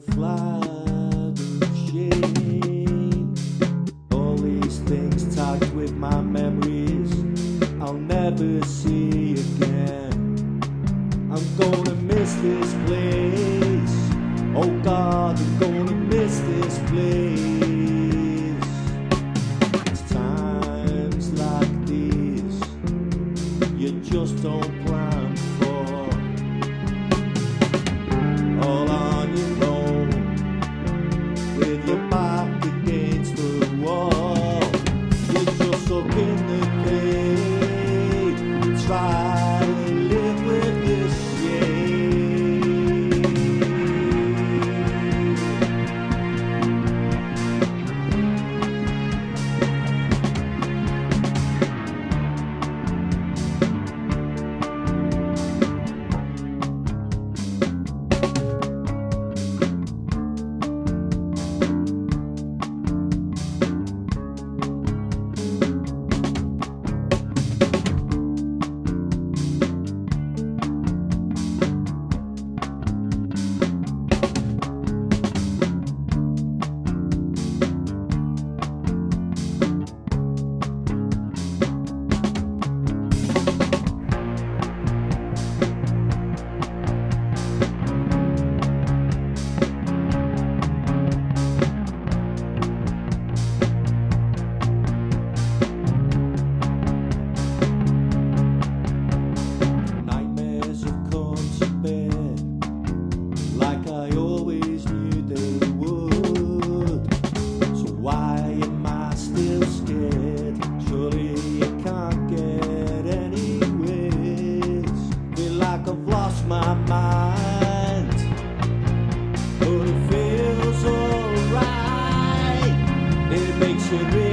fly shade. All these things tied with my memories, I'll never see again. I'm gonna miss this place. Oh God, I'm gonna miss this place. It's times like these, you just don't plan. should be